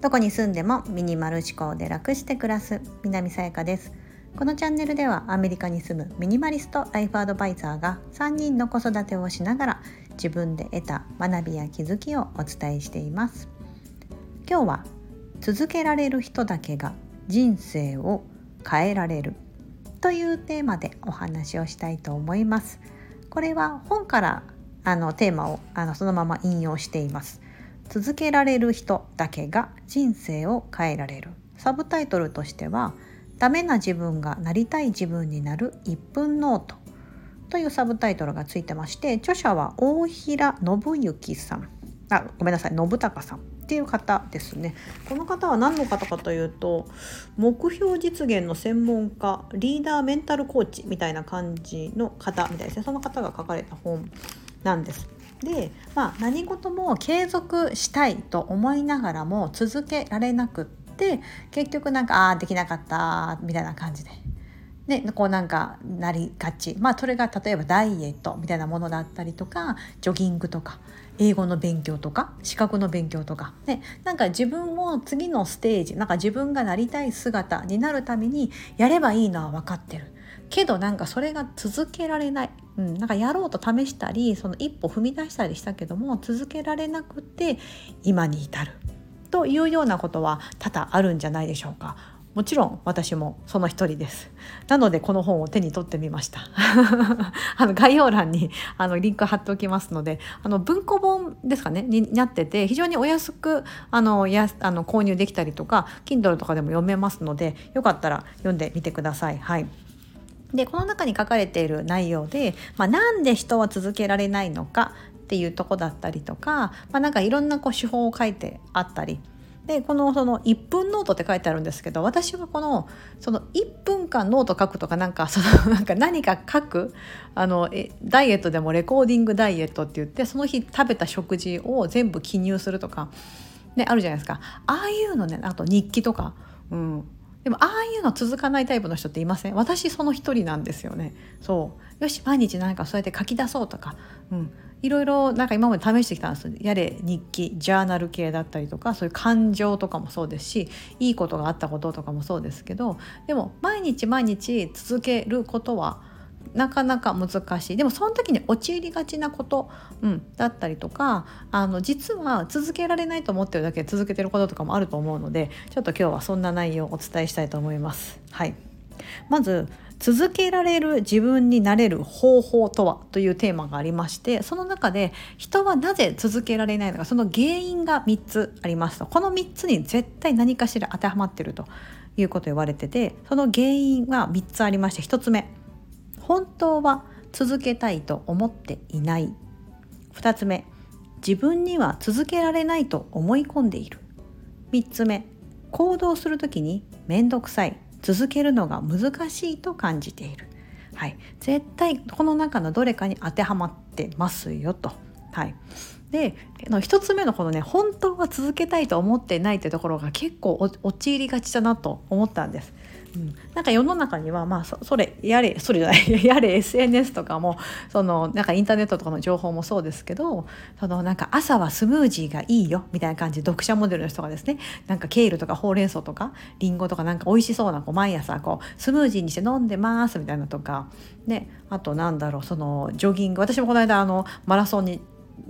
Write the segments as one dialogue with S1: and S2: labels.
S1: どこに住んでもミニマル思考で楽して暮らす南さやかです。このチャンネルではアメリカに住むミニマリストライフアドバイザーが3人の子育てをしながら自分で得た学びや気づきをお伝えしています。今日は続けられる人だけが人生を変えられるというテーマでお話をしたいと思います。これは本からあのテーマをあのそのまま引用しています。続けられる人だけが人生を変えられる。サブタイトルとしてはダメな自分がなりたい自分になる1分ノート。というサブタイトルがついてまして著者は大平信之さん。あごめんなさい信孝さん。っていう方ですね。この方は何の方かというと目標実現の専門家リーダーメンタルコーチみたいな感じの方みたいですね。その方が書かれた本なんです。で、まあ、何事も継続したいと思いながらも続けられなくって結局なんかああできなかったみたいな感じで。ね、こうなんかなりがち。まあそれが例えばダイエットみたいなものだったりとかジョギングとか英語の勉強とか資格の勉強とか、ね、なんか自分を次のステージなんか自分がなりたい姿になるためにやればいいのは分かってる。けどなんかそれが続けられない、うん、なんかやろうと試したりその一歩踏み出したりしたけども続けられなくて今に至るというようなことは多々あるんじゃないでしょうか。もちろん私もその一人です。なのでこの本を手に取ってみました。あの概要欄にあのリンク貼っておきますので、あの文庫本ですかねになってて非常にお安くあのやあの購入できたりとか、Kindle とかでも読めますので、よかったら読んでみてください。はい。でこの中に書かれている内容で、まあ、なんで人は続けられないのかっていうとこだったりとか、まあ、なんかいろんなこう手法を書いてあったり。でこのその1分ノートって書いてあるんですけど私はこのその1分間ノート書くとかなんかそのなんか何か書くあのえダイエットでもレコーディングダイエットって言ってその日食べた食事を全部記入するとか、ね、あるじゃないですか。ああいうのねあと日記とか、うん、でもああいうの続かないタイプの人っていません？私その一人なんですよね。そう。よし毎日何かそうやって書き出そうとか、うん、いろいろなんか今まで試してきたんですやれ日記ジャーナル系だったりとかそういう感情とかもそうですしいいことがあったこととかもそうですけどでも毎日毎日続けることはなかなか難しい。でもその時に陥りがちなこと、うん、だったりとかあの実は続けられないと思ってるだけで続けてることとかもあると思うのでちょっと今日はそんな内容をお伝えしたいと思います。はい、まず続けられる自分になれる方法とはというテーマがありましてその中で人はなぜ続けられないのかその原因が3つありますと。この3つに絶対何かしら当てはまってるということ言われててその原因が3つありまして1つ目。本当は続けたいと思っていない。2つ目自分には続けられないと思い込んでいる。3つ目行動する時に面倒くさい。続けるのが難しいと感じている、はい、絶対この中のどれかに当てはまってますよと。はい、で1つ目のこのね本当は続けたいと思ってないってところが結構陥りがちだなと思ったんです。うん、なんか世の中にはまあそれやれ それじゃないやれ SNS とかもそのなんかインターネットとかの情報もそうですけどそのなんか朝はスムージーがいいよみたいな感じで読者モデルの人がですねなんかケールとかほうれん草とかりんごとかなんか美味しそうなこう毎朝こうスムージーにして飲んでますみたいなとか。ねあとなんだろうそのジョギング。私もこの間あのマラソンに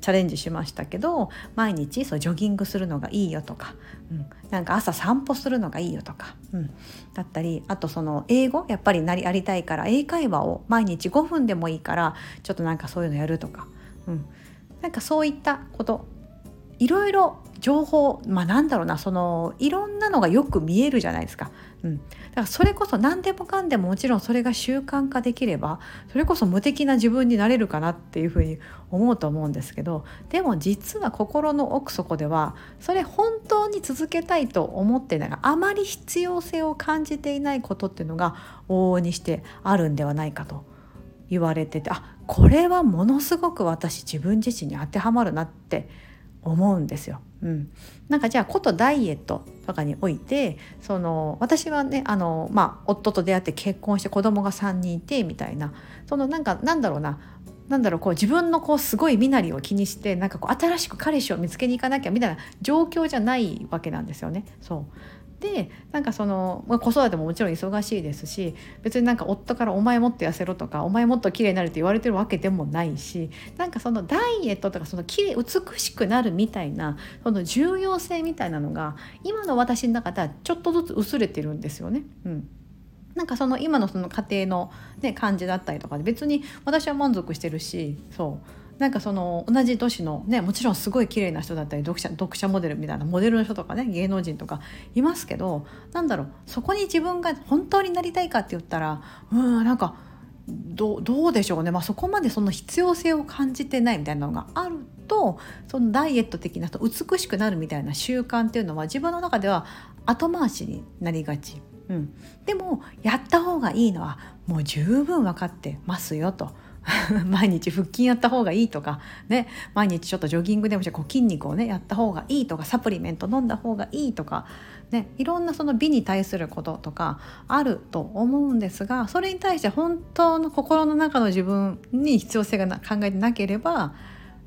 S1: チャレンジしましたけど毎日そうジョギングするのがいいよとか、うん、なんか朝散歩するのがいいよとか、うん、だったりあとその英語やっぱりなりありたいから英会話を毎日5分でもいいからちょっとなんかそういうのやるとか、うん、なんかそういったこといろいろ情報まあなんだろうなそのいろんなのがよく見えるじゃないですか。うん、だからそれこそ何でもかんでももちろんそれが習慣化できればそれこそ無敵な自分になれるかなっていうふうに思うと思うんですけどでも実は心の奥底ではそれ本当に続けたいと思ってないあまり必要性を感じていないことっていうのが往々にしてあるんではないかと言われててあこれはものすごく私自分自身に当てはまるなって思うんですよ。うん、なんかじゃあことダイエットとかにおいてその私はねあの、まあ、夫と出会って結婚して子供が3人いてみたいなそのなんかなんだろうななんだろうこう自分のこうすごい身なりを気にしてなんかこう新しく彼氏を見つけに行かなきゃみたいな状況じゃないわけなんですよね。そうでなんかその、ま、子育てももちろん忙しいですし別になんか夫から「お前もっと痩せろ」とか「お前もっと綺麗になる」って言われてるわけでもないしなんかそのダイエットとかその綺麗美しくなるみたいなその重要性みたいなのが今の私の中ではちょっとずつ薄れてるんですよね。うんなんかその今のその家庭の、ね、感じだったりとかで別に私は満足してるしそうなんかその同じ年のねもちろんすごい綺麗な人だったり読者読者モデルみたいなモデルの人とかね芸能人とかいますけどなんだろうそこに自分が本当になりたいかって言ったらうんなんかどどうでしょうね、まあ、そこまでその必要性を感じてないみたいなのがあるとそのダイエット的な美しくなるみたいな習慣っていうのは自分の中では後回しになりがち。うん、でもやった方がいいのはもう十分分かってますよと。毎日腹筋やった方がいいとか、ね、毎日ちょっとジョギングでもしてこう筋肉をねやった方がいいとかサプリメント飲んだ方がいいとか、ね、いろんなその美に対することとかあると思うんですがそれに対して本当の心の中の自分に必要性が考えてなければ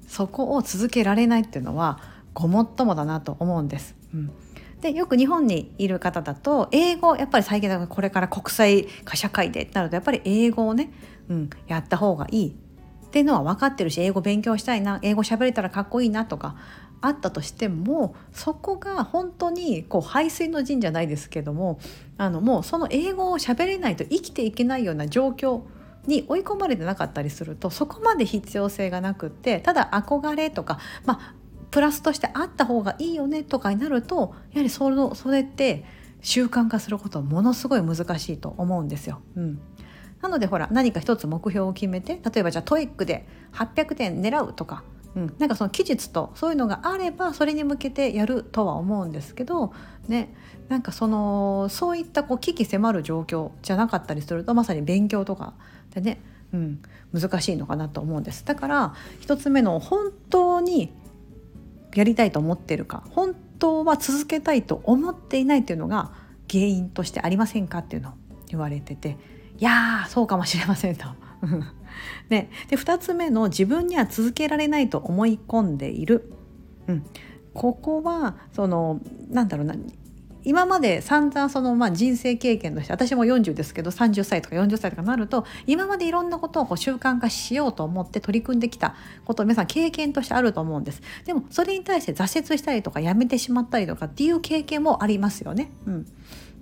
S1: そこを続けられないっていうのはごもっともだなと思うんです。うんでよく日本にいる方だと英語やっぱり最近これから国際化社会でなるとやっぱり英語をねうん、やった方がいいっていうのは分かってるし英語勉強したいな英語喋れたらかっこいいなとかあったとしてもそこが本当にこう背水の陣じゃないですけどもあのもうその英語を喋れないと生きていけないような状況に追い込まれてなかったりするとそこまで必要性がなくってただ憧れとかまあプラスとしてあった方がいいよねとかになるとやはりそのそれって習慣化することはものすごい難しいと思うんですよ。うん、なのでほら何か一つ目標を決めて例えばじゃあ TOEIC で800点狙うとか、うん、なんかその期日とそういうのがあればそれに向けてやるとは思うんですけどねなんかそのそういったこう危機迫る状況じゃなかったりするとまさに勉強とかでね、うん、難しいのかなと思うんです。だから一つ目の本当にやりたいと思ってるか本当は続けたいと思っていないっていうのが原因としてありませんかっていうのを言われてていやそうかもしれませんと。ね、で2つ目の自分には続けられないと思い込んでいる、うん、ここはそのなんだろうな。今まで散々そのまあ人生経験として私も40ですけど30歳とか40歳とかなると今までいろんなことをこう習慣化しようと思って取り組んできたこと皆さん経験としてあると思うんです。でもそれに対して挫折したりとかやめてしまったりとかっていう経験もありますよね。うん。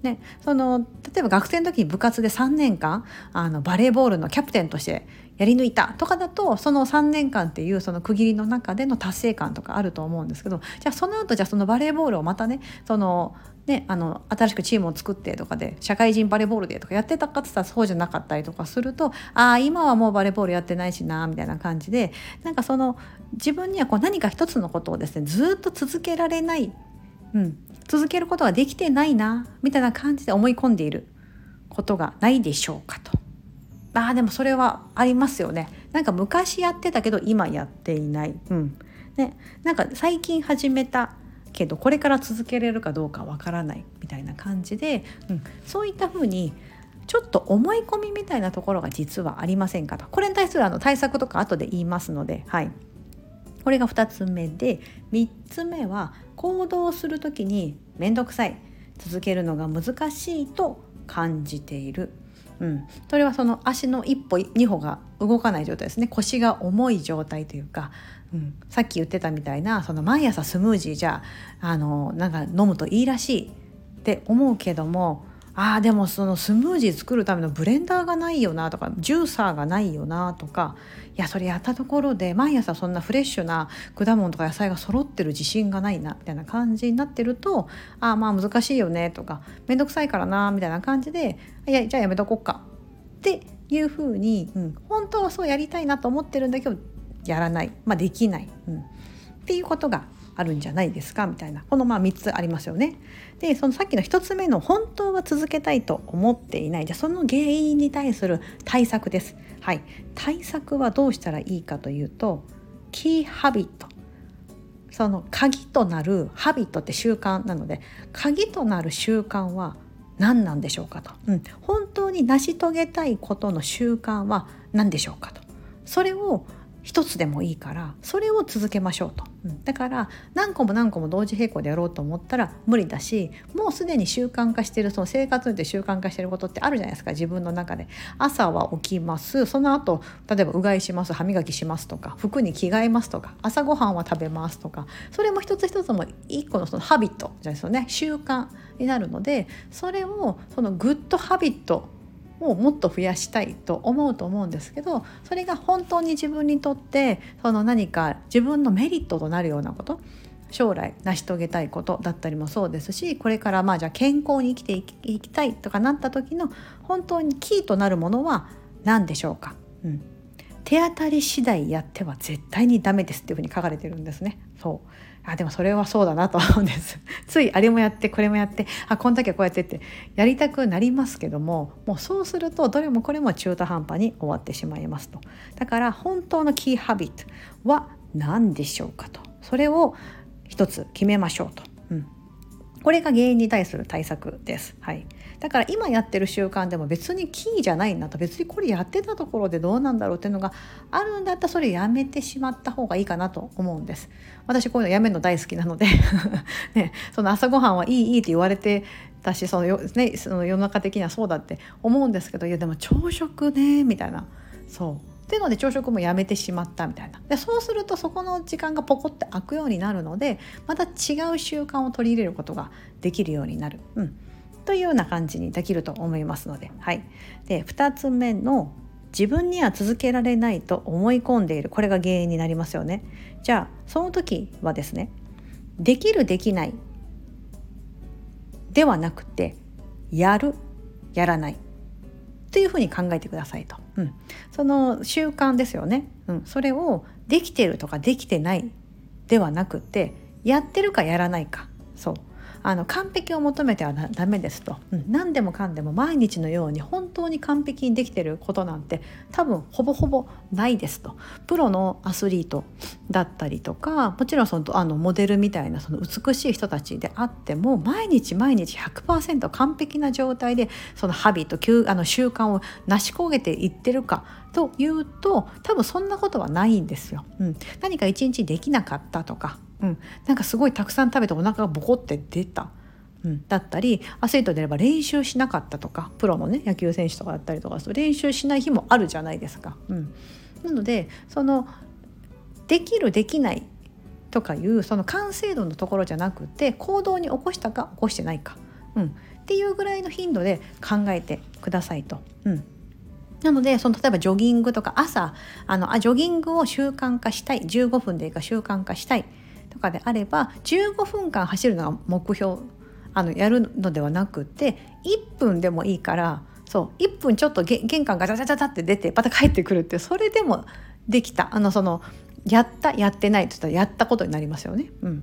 S1: ね、その例えば学生の時に部活で3年間あのバレーボールのキャプテンとしてやり抜いたとかだとその3年間っていうその区切りの中での達成感とかあると思うんですけどじゃあその後じゃあそのバレーボールをまたねそのね、あの新しくチームを作ってとかで社会人バレーボールでとかやってたかって言ったらそうじゃなかったりとかするとああ今はもうバレーボールやってないしなみたいな感じでなんかその自分にはこう何か一つのことをですねずっと続けられない、うん、続けることができてないなみたいな感じで思い込んでいることがないでしょうかと。ああでもそれはありますよね。なんか昔やってたけど今やっていない。うん。ね、なんか最近始めたけどこれから続けれるかどうかわからないみたいな感じで、うん、そういった風にちょっと思い込みみたいなところが実はありませんかとこれに対するあの対策とか後で言いますので、はい、これが2つ目で3つ目は行動する時に面倒くさい。続けるのが難しいと感じている、うん、それはその足の一歩二歩が動かない状態ですね。腰が重い状態というか、うん、さっき言ってたみたいなその毎朝スムージーじゃあのなんか飲むといいらしいって思うけどもあーでもそのスムージー作るためのブレンダーがないよなとかジューサーがないよなとかいやそれやったところで毎朝そんなフレッシュな果物とか野菜が揃ってる自信がないなみたいな感じになってるとああまあ難しいよねとか面倒くさいからなみたいな感じでいやじゃあやめとこっかっていうふうに、うん、本当はそうやりたいなと思ってるんだけどやらない、まあ、できない、うん、っていうことがあるんじゃないですか？みたいな。このまあ3つありますよね。でそのさっきの1つ目の本当は続けたいと思っていない。じゃその原因に対する対策です。はい、対策はどうしたらいいかというとキーハビット。その鍵となるハビットって習慣なので鍵となる習慣は何なんでしょうかと、うん、本当に成し遂げたいことの習慣は何でしょうかと。それを一つでもいいからそれを続けましょうと、うん、だから何個も何個も同時並行でやろうと思ったら無理だしもうすでに習慣化してるその生活で習慣化してることってあるじゃないですか自分の中で。朝は起きます。その後例えばうがいします歯磨きしますとか服に着替えますとか朝ごはんは食べますとかそれも一つ一つも一個のそのハビットじゃないですよね。習慣になるのでそれをそのグッドハビットをもっと増やしたいと思うと思うんですけどそれが本当に自分にとってその何か自分のメリットとなるようなこと将来成し遂げたいことだったりもそうですしこれからまあじゃあ健康に生きていきたいとかなった時の本当にキーとなるものは何でしょうか、うん、手当たり次第やっては絶対にダメですっていうふうに書かれてるんですね。そう。あでもそれはそうだなと思うんです。ついあれもやってこれもやってあこんだけこうやってってやりたくなりますけどももうそうするとどれもこれも中途半端に終わってしまいますと。だから本当のキーハビットは何でしょうかと。それを一つ決めましょうと、うん、これが原因に対する対策です。はい、だから今やってる習慣でも別にキーじゃないんだと。別にこれやってたところでどうなんだろうっていうのがあるんだったらそれやめてしまった方がいいかなと思うんです。私こういうのやめるの大好きなので。ね、その朝ごはんはいいいいって言われてたしそのよ、ね、その世の中的にはそうだって思うんですけどいやでも朝食ねみたいな。そう。っていうので朝食もやめてしまったみたいな。でそうするとそこの時間がポコって開くようになるのでまた違う習慣を取り入れることができるようになる、うん、というような感じにできると思いますので,、はい、で2つ目の自分には続けられないと思い込んでいるこれが原因になりますよね。じゃあその時はですねできるできないではなくてやるやらないというふうに考えてくださいと、うん、その習慣ですよね、うん、それをできてるとかできてないではなくてやってるかやらないか。そう。あの完璧を求めてはダメですと、うん、何でもかんでも毎日のように本当に完璧にできてることなんて多分ほぼほぼないですと。プロのアスリートだったりとかもちろんそのあのモデルみたいなその美しい人たちであっても毎日毎日100%完璧な状態でそのハビとあの習慣を成し遂げていってるかというと多分そんなことはないんですよ。うん、何か一日できなかったとかうん、なんかすごいたくさん食べてお腹がボコって出た、うん、だったりアスリートであれば練習しなかったとかプロのね野球選手とかだったりとか練習しない日もあるじゃないですか。うん、なのでそのできるできないとかいうその完成度のところじゃなくて行動に起こしたか起こしてないか、うん、っていうぐらいの頻度で考えてくださいと。うん。なのでその例えばジョギングとか朝あのあジョギングを習慣化したい。15分でいいか習慣化したい。とかであれば15分間走るのが目標あのやるのではなくて1分でもいいからそう1分ちょっと玄関ガチャガチャガチャって出てまた帰ってくるってそれでもできた。あのそのやったやってないって言ったらやったことになりますよね。うん、っ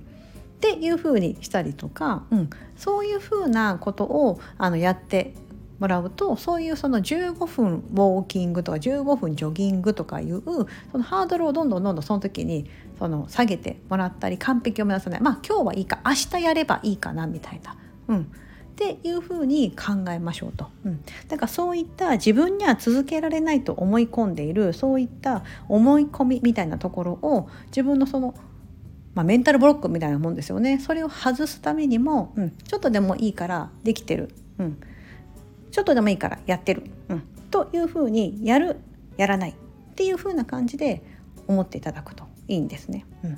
S1: ていうふうにしたりとか、うん、そういうふうなことをあのやってもらうとそういうその15分ウォーキングとか15分ジョギングとかいうそのハードルをどんどんどんどんその時にその下げてもらったり完璧を目指さない。まあ今日はいいか。明日やればいいかなみたいな。うん。っていうふうに考えましょうと、うん、だからそういった自分には続けられないと思い込んでいるそういった思い込みみたいなところを自分のそのまあ、メンタルブロックみたいなもんですよね。それを外すためにも、うん、ちょっとでもいいからできてる、うん、ちょっとでもいいからやってる、うん、というふうにやるやらない。っていうふうな感じで思っていただくと。いいんですね。うん。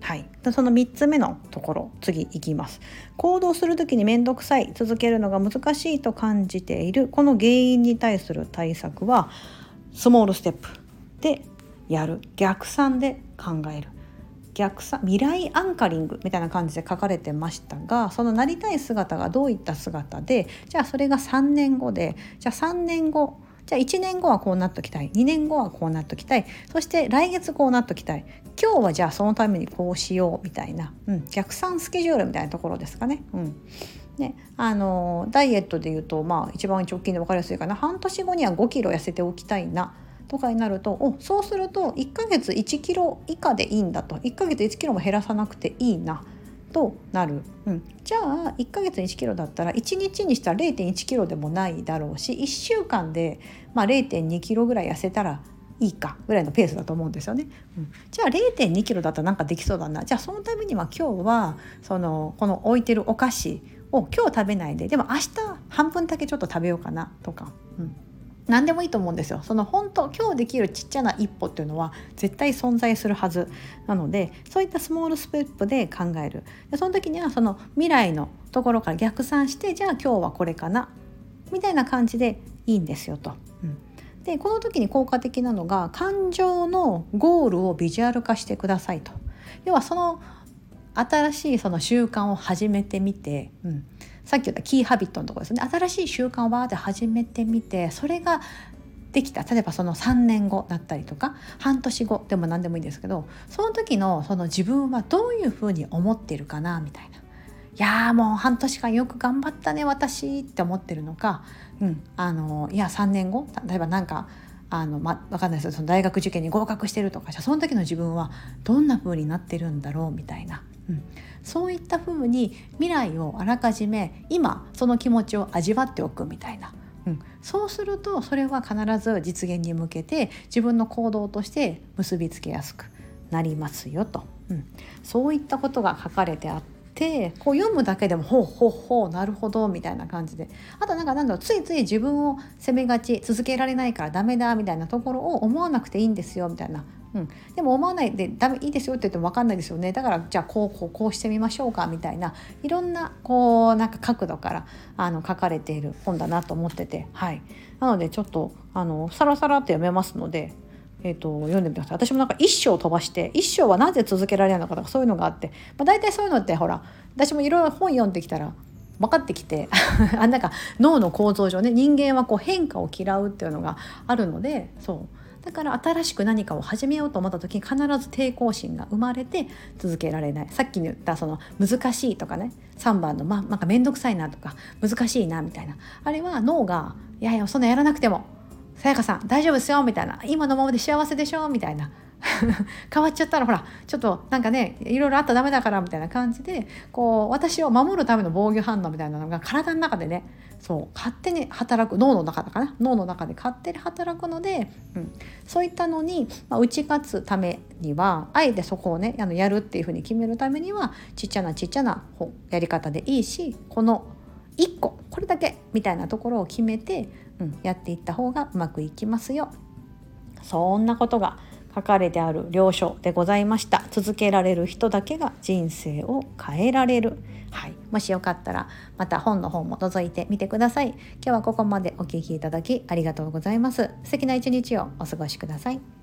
S1: はい、その3つ目のところ次いきます。行動する時に面倒くさい続けるのが難しいと感じているこの原因に対する対策はスモールステップでやる。逆算で考える。逆さ未来アンカリングみたいな感じで書かれてましたがそのなりたい姿がどういった姿でじゃあそれが3年後でじゃあ3年後じゃあ1年後はこうなっときたい。2年後はこうなっときたい。そして来月こうなっときたい。今日はじゃあそのためにこうしようみたいな、うん、逆算スケジュールみたいなところですかね。うん。ね、あのダイエットでいうと、まあ、一番直近で分かりやすいかな。半年後には5キロ痩せておきたいな。とかになるとおそうすると1ヶ月1キロ以下でいいんだと。1ヶ月1キロも減らさなくていいな。となる、うん、じゃあ1ヶ月1キロだったら1日にしたら0.1キロでもないだろうし1週間で、まあ、0.2キロぐらい痩せたらいいかぐらいのペースだと思うんですよね。うん、じゃあ0 2キロだったらなんかできそうだな。じゃあそのためには今日はそのこの置いてるお菓子を今日食べないででも明日半分だけちょっと食べようかなとか。うん。何でもいいと思うんですよ。その本当今日できるちっちゃな一歩っていうのは絶対存在するはずなのでそういったスモールステップで考える。でその時にはその未来のところから逆算してじゃあ今日はこれかなみたいな感じでいいんですよと。うん。でこの時に効果的なのが感情のゴールをビジュアル化してくださいと。要はその新しいその習慣を始めてみて、うん、さっき言ったキーハビットのところですね。新しい習慣をバーって始めてみてそれができた。例えばその3年後だったりとか半年後でも何でもいいんですけどその時のその自分はどういうふうに思ってるかなみたいな。いやもう半年間よく頑張ったね私って思ってるのか、うん、あのいや3年後例えば何かあの、ま、分かんないですけどその大学受験に合格してるとかその時の自分はどんな風になってるんだろうみたいな、うん、そういった風に未来をあらかじめ今その気持ちを味わっておくみたいな。うん、そうするとそれは必ず実現に向けて自分の行動として結びつけやすくなりますよと、うん、そういったことが書かれてあってこう読むだけでもほうほうほうなるほどみたいな感じで。あとなんかなんだろうついつい自分を責めがち続けられないからダメだみたいなところを思わなくていいんですよみたいな。うん、でも思わないでダメいいですよって言っても分かんないですよね。だからじゃあこうこうこうしてみましょうかみたいないろんなこうなんか角度からあの書かれている本だなと思ってて。はい。なのでちょっとあのサラサラって読めますのでえーと、読んでみてください。私もなんか一生飛ばして一生はなぜ続けられないのかとかそういうのがあって、まあ、大体そういうのってほら私もいろいろ本読んできたら分かってきて あなんか脳の構造上ね人間はこう変化を嫌うっていうのがあるのでそう。だから新しく何かを始めようと思った時に必ず抵抗心が生まれて続けられない。さっき言ったその難しいとかね3番の、ま、なんか面倒くさいなとか難しいなみたいな。あれは脳が「いやいやそんなやらなくてもさやかさん大丈夫ですよ」みたいな「今のままで幸せでしょ」みたいな。変わっちゃったらほらちょっとなんかねいろいろあったらダメだからみたいな感じでこう私を守るための防御反応みたいなのが体の中でねそう勝手に働く脳の中だかな脳の中で勝手に働くので、うん、そういったのに、まあ、打ち勝つためにはあえてそこをねあのやるっていうふうに決めるためにはちっちゃなちっちゃなやり方でいいしこの1個これだけみたいなところを決めて、うん、やっていった方がうまくいきますよ。そんなことが書かれてある領書でございました。続けられる人だけが人生を変えられる。はい。もしよかったらまた本の方も覗いてみてください。今日はここまでお聴きいただきありがとうございます。素敵な一日をお過ごしください。